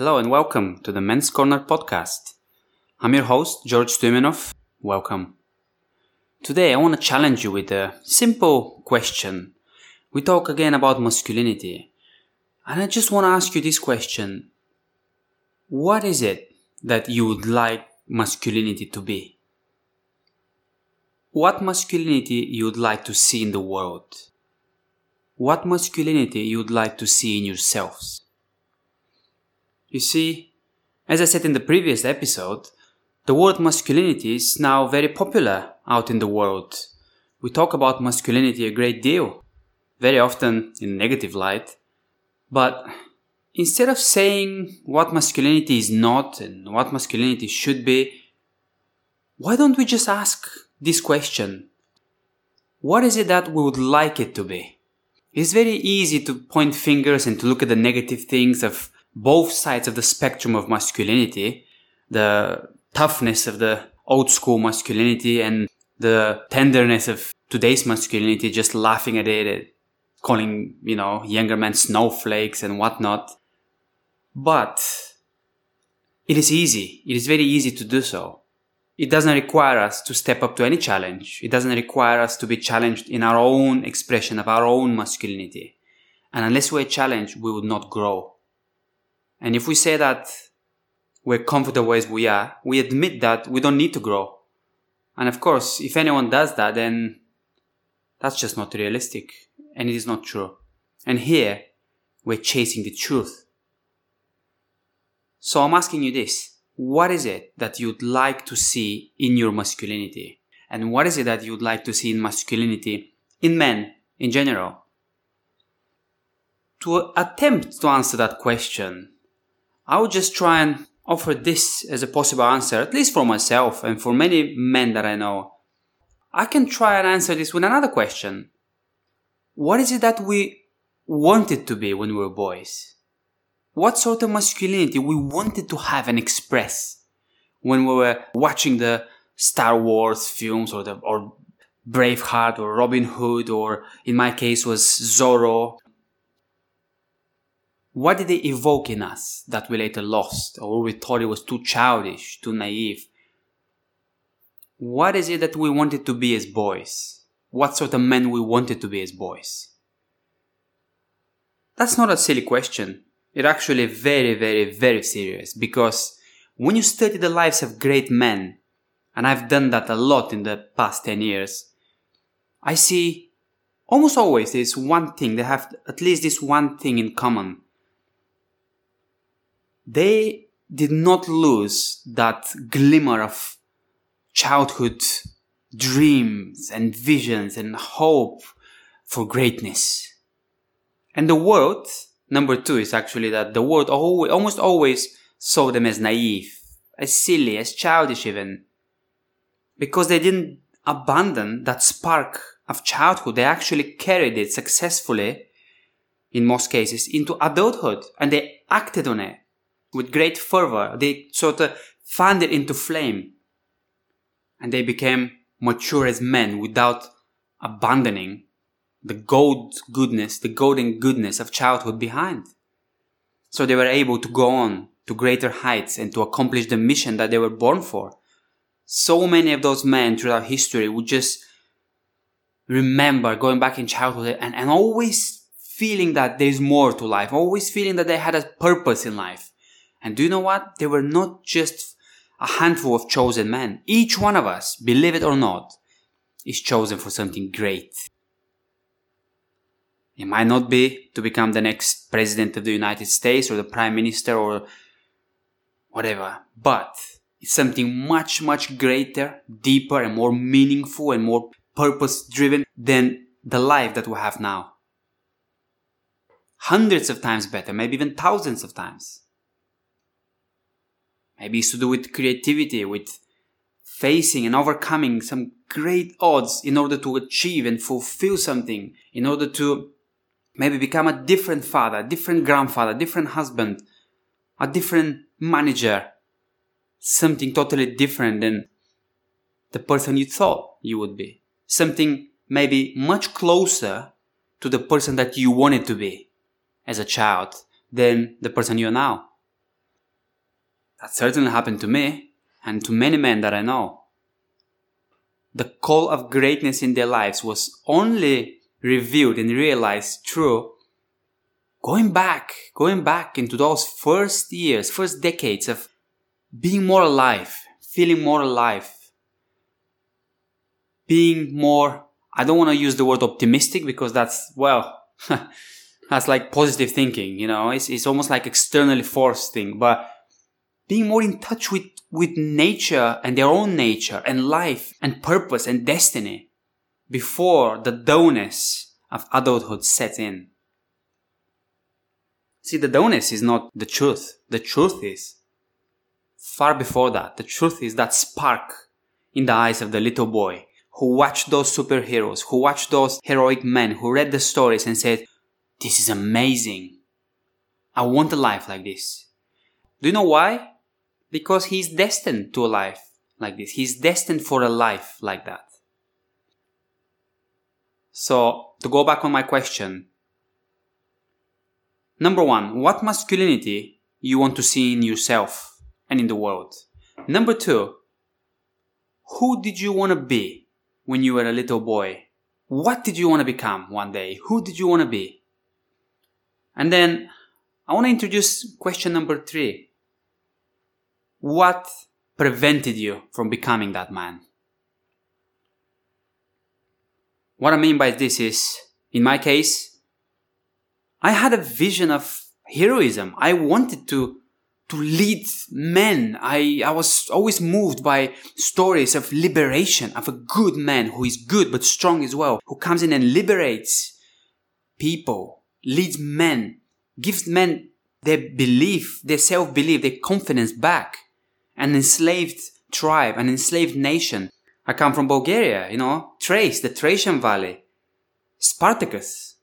Hello and welcome to the Men's Corner podcast. I'm your host, George Stoimenov. Welcome. Today I want to challenge you with a simple question. We talk again about masculinity. And I just want to ask you this question. What is it that you would like masculinity to be? What masculinity you would like to see in the world? What masculinity you would like to see in yourselves? You see, as I said in the previous episode, the word masculinity is now very popular out in the world. We talk about masculinity a great deal, very often in negative light. But instead of saying what masculinity is not and what masculinity should be, why don't we just ask this question? What is it that we would like it to be? It's very easy to point fingers and to look at the negative things of both sides of the spectrum of masculinity. The toughness of the old school masculinity and the tenderness of today's masculinity, just laughing at it, calling, you know, younger men snowflakes and whatnot. But it is easy. It is very easy to do so. It doesn't require us to step up to any challenge. It doesn't require us to be challenged in our own expression of our own masculinity. And unless we're challenged, we would not grow. And if we say that we're comfortable as we are, we admit that we don't need to grow. And of course, if anyone does that, then that's just not realistic. And it is not true. And here, we're chasing the truth. So I'm asking you this. What is it that you'd like to see in your masculinity? And what is it that you'd like to see in masculinity in men in general? To attempt to answer that question, I would just try and offer this as a possible answer, at least for myself and for many men that I know. I can try and answer this with another question. What is it that we wanted to be when we were boys? What sort of masculinity we wanted to have and express when we were watching the Star Wars films or the or Braveheart or Robin Hood or in my case was Zorro what did they evoke in us that we later lost or we thought it was too childish, too naive? What is it that we wanted to be as boys? What sort of men we wanted to be as boys? That's not a silly question. It's actually very, very, very serious because when you study the lives of great men, and I've done that a lot in the past 10 years, I see almost always there's one thing, they have at least this one thing in common they did not lose that glimmer of childhood dreams and visions and hope for greatness. And the world, number two is actually that the world always, almost always saw them as naive, as silly, as childish even. Because they didn't abandon that spark of childhood. They actually carried it successfully, in most cases, into adulthood and they acted on it with great fervor. They sort of fanned it into flame. And they became mature as men without abandoning the gold goodness, the golden goodness of childhood behind. So they were able to go on to greater heights and to accomplish the mission that they were born for. So many of those men throughout history would just remember going back in childhood and, and always feeling that there's more to life, always feeling that they had a purpose in life. And do you know what? They were not just a handful of chosen men. Each one of us, believe it or not, is chosen for something great. It might not be to become the next president of the United States or the prime minister or whatever, but it's something much, much greater, deeper, and more meaningful and more purpose driven than the life that we have now. Hundreds of times better, maybe even thousands of times. Maybe it's to do with creativity, with facing and overcoming some great odds in order to achieve and fulfill something, in order to maybe become a different father, a different grandfather, a different husband, a different manager, something totally different than the person you thought you would be. Something maybe much closer to the person that you wanted to be as a child than the person you are now. That certainly happened to me and to many men that I know. The call of greatness in their lives was only revealed and realized through going back, going back into those first years, first decades of being more alive, feeling more alive, being more, I don't want to use the word optimistic because that's, well, that's like positive thinking, you know, it's, it's almost like externally forced thing, but being more in touch with, with nature and their own nature and life and purpose and destiny before the dullness of adulthood sets in. See, the dullness is not the truth. The truth is far before that. The truth is that spark in the eyes of the little boy who watched those superheroes, who watched those heroic men, who read the stories and said, this is amazing. I want a life like this. Do you know why? Because he's destined to a life like this. He's destined for a life like that. So, to go back on my question. Number one, what masculinity you want to see in yourself and in the world? Number two, who did you want to be when you were a little boy? What did you want to become one day? Who did you want to be? And then I want to introduce question number three. What prevented you from becoming that man? What I mean by this is, in my case, I had a vision of heroism. I wanted to to lead men. I, I was always moved by stories of liberation, of a good man who is good but strong as well, who comes in and liberates people, leads men, gives men their belief, their self-belief, their confidence back. An enslaved tribe, an enslaved nation I come from Bulgaria, you know, Thrace, the Thracian Valley. Spartacus.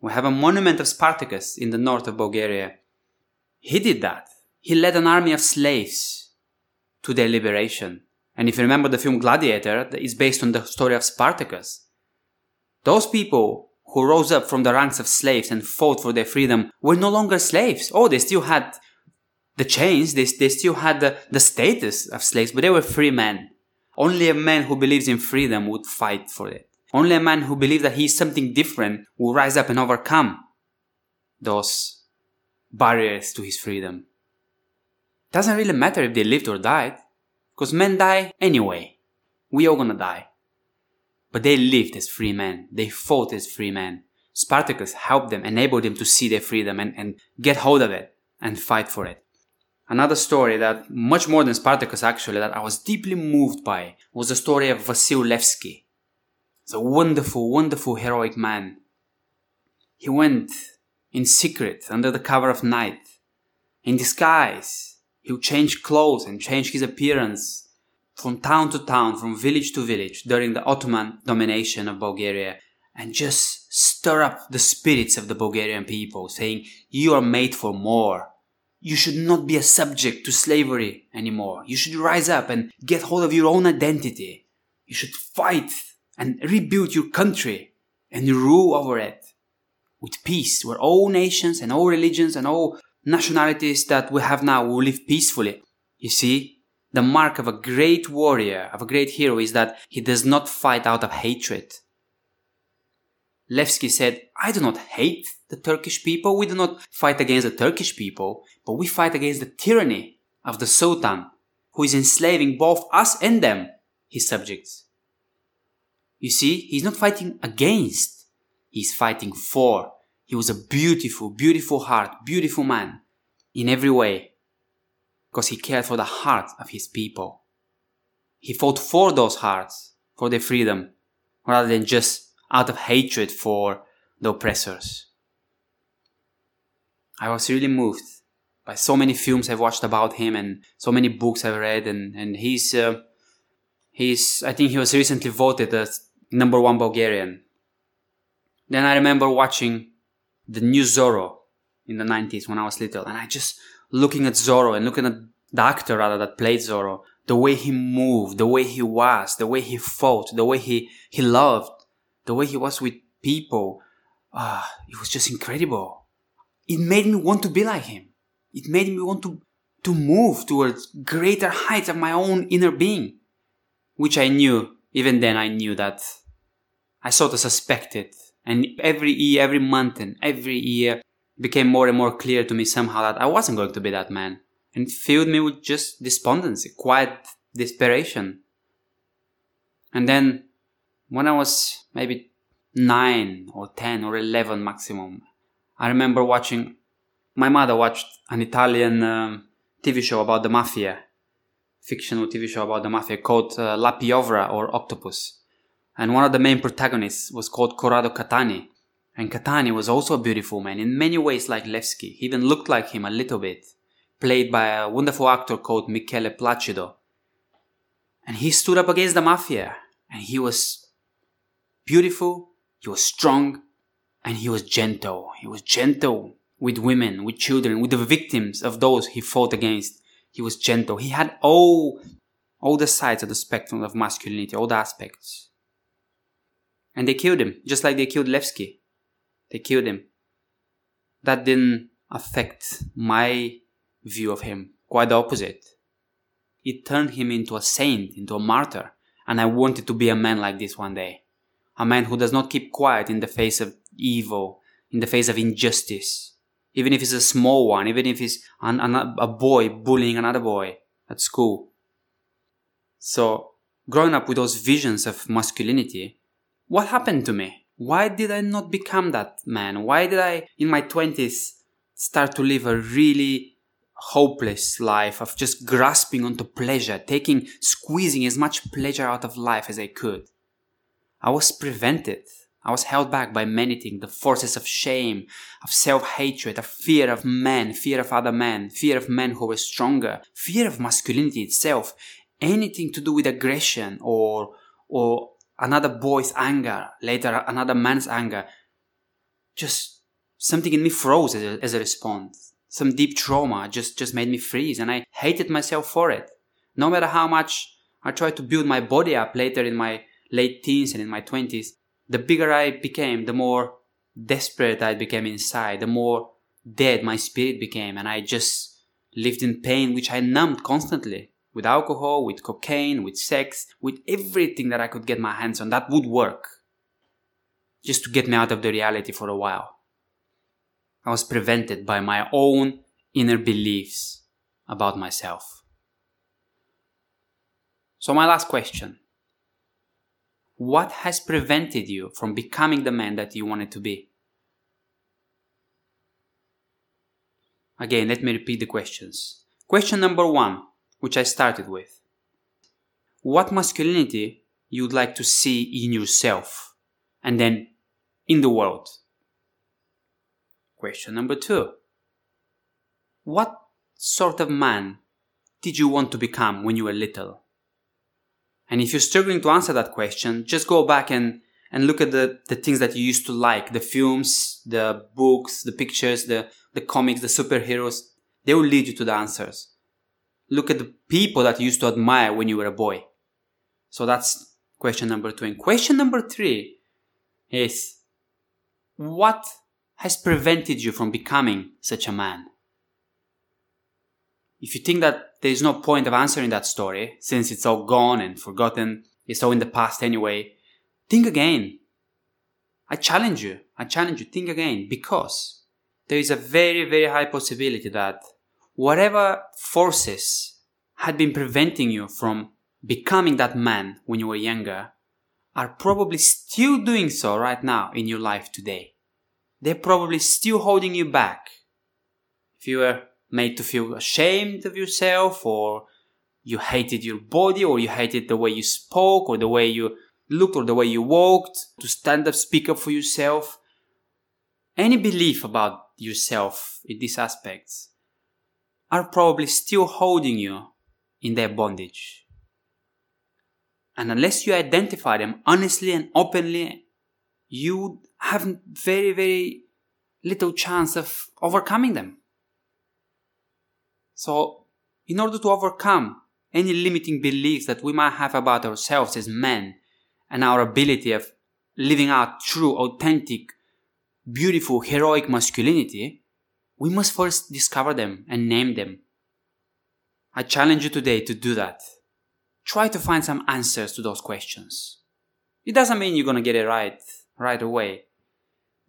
We have a monument of Spartacus in the north of Bulgaria. He did that. He led an army of slaves to their liberation. And if you remember the film Gladiator, it's based on the story of Spartacus. Those people who rose up from the ranks of slaves and fought for their freedom were no longer slaves. Oh, they still had the chains, they, they still had the, the status of slaves, but they were free men. Only a man who believes in freedom would fight for it. Only a man who believes that he is something different will rise up and overcome those barriers to his freedom. Doesn't really matter if they lived or died, because men die anyway. We all gonna die. But they lived as free men. They fought as free men. Spartacus helped them, enabled them to see their freedom and, and get hold of it and fight for it. Another story that, much more than Spartacus actually, that I was deeply moved by was the story of Vasil Levski. He's a wonderful, wonderful heroic man. He went in secret under the cover of night, in disguise. He would change clothes and change his appearance from town to town, from village to village during the Ottoman domination of Bulgaria and just stir up the spirits of the Bulgarian people, saying, You are made for more. You should not be a subject to slavery anymore. You should rise up and get hold of your own identity. You should fight and rebuild your country and rule over it with peace, where all nations and all religions and all nationalities that we have now will live peacefully. You see, the mark of a great warrior, of a great hero, is that he does not fight out of hatred. Levski said, I do not hate the Turkish people. We do not fight against the Turkish people, but we fight against the tyranny of the Sultan, who is enslaving both us and them, his subjects. You see, he's not fighting against, he's fighting for. He was a beautiful, beautiful heart, beautiful man in every way, because he cared for the heart of his people. He fought for those hearts, for their freedom, rather than just out of hatred for the oppressors. I was really moved by so many films I've watched about him and so many books I've read, and and he's uh, he's I think he was recently voted as number one Bulgarian. Then I remember watching the new Zorro in the 90s when I was little, and I just looking at Zorro and looking at the actor rather that played Zorro, the way he moved, the way he was, the way he fought, the way he he loved the way he was with people, uh, it was just incredible. It made me want to be like him. It made me want to to move towards greater heights of my own inner being, which I knew, even then I knew that I sort of suspected. And every year, every month and every year became more and more clear to me somehow that I wasn't going to be that man. And it filled me with just despondency, quiet desperation. And then when I was maybe nine or 10 or 11 maximum, I remember watching, my mother watched an Italian um, TV show about the mafia, fictional TV show about the mafia called uh, La Piovra or Octopus. And one of the main protagonists was called Corrado Cattani. And Cattani was also a beautiful man, in many ways like Levski. He even looked like him a little bit, played by a wonderful actor called Michele Placido. And he stood up against the mafia, and he was beautiful, he was strong, and he was gentle. He was gentle with women, with children, with the victims of those he fought against. He was gentle. He had all, all the sides of the spectrum of masculinity, all the aspects. And they killed him, just like they killed Levski. They killed him. That didn't affect my view of him. Quite the opposite. It turned him into a saint, into a martyr. And I wanted to be a man like this one day. A man who does not keep quiet in the face of evil, in the face of injustice, even if it's a small one, even if it's an, an, a boy bullying another boy at school. So, growing up with those visions of masculinity, what happened to me? Why did I not become that man? Why did I, in my 20s, start to live a really hopeless life of just grasping onto pleasure, taking, squeezing as much pleasure out of life as I could? I was prevented I was held back by many things the forces of shame, of self hatred, of fear of men, fear of other men, fear of men who were stronger, fear of masculinity itself, anything to do with aggression or, or another boy's anger, later another man's anger. Just something in me froze as a, as a response. Some deep trauma just, just made me freeze and I hated myself for it. No matter how much I tried to build my body up later in my late teens and in my 20s, the bigger I became, the more desperate I became inside, the more dead my spirit became, and I just lived in pain, which I numbed constantly with alcohol, with cocaine, with sex, with everything that I could get my hands on that would work just to get me out of the reality for a while. I was prevented by my own inner beliefs about myself. So, my last question what has prevented you from becoming the man that you wanted to be? Again, let me repeat the questions. Question number one, which I started with. What masculinity you'd like to see in yourself and then in the world? Question number two. What sort of man did you want to become when you were little? And if you're struggling to answer that question, just go back and, and look at the, the things that you used to like, the films, the books, the pictures, the, the comics, the superheroes. They will lead you to the answers. Look at the people that you used to admire when you were a boy. So that's question number two. And question number three is what has prevented you from becoming such a man? If you think that there is no point of answering that story, since it's all gone and forgotten, it's all in the past anyway, think again. I challenge you, I challenge you, think again, because there is a very, very high possibility that whatever forces had been preventing you from becoming that man when you were younger are probably still doing so right now in your life today. They're probably still holding you back. If you were made to feel ashamed of yourself or you hated your body or you hated the way you spoke or the way you looked or the way you walked to stand up speak up for yourself. Any belief about yourself in these aspects are probably still holding you in their bondage. And unless you identify them honestly and openly you have very very little chance of overcoming them so, in order to overcome any limiting beliefs that we might have about ourselves as men and our ability of living out true, authentic, beautiful, heroic masculinity, we must first discover them and name them. I challenge you today to do that. Try to find some answers to those questions. It doesn't mean you're gonna get it right right away,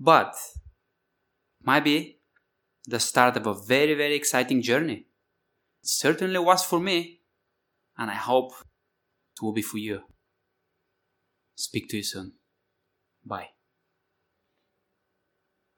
but might be the start of a very, very exciting journey certainly was for me, and I hope it will be for you. Speak to you soon. Bye.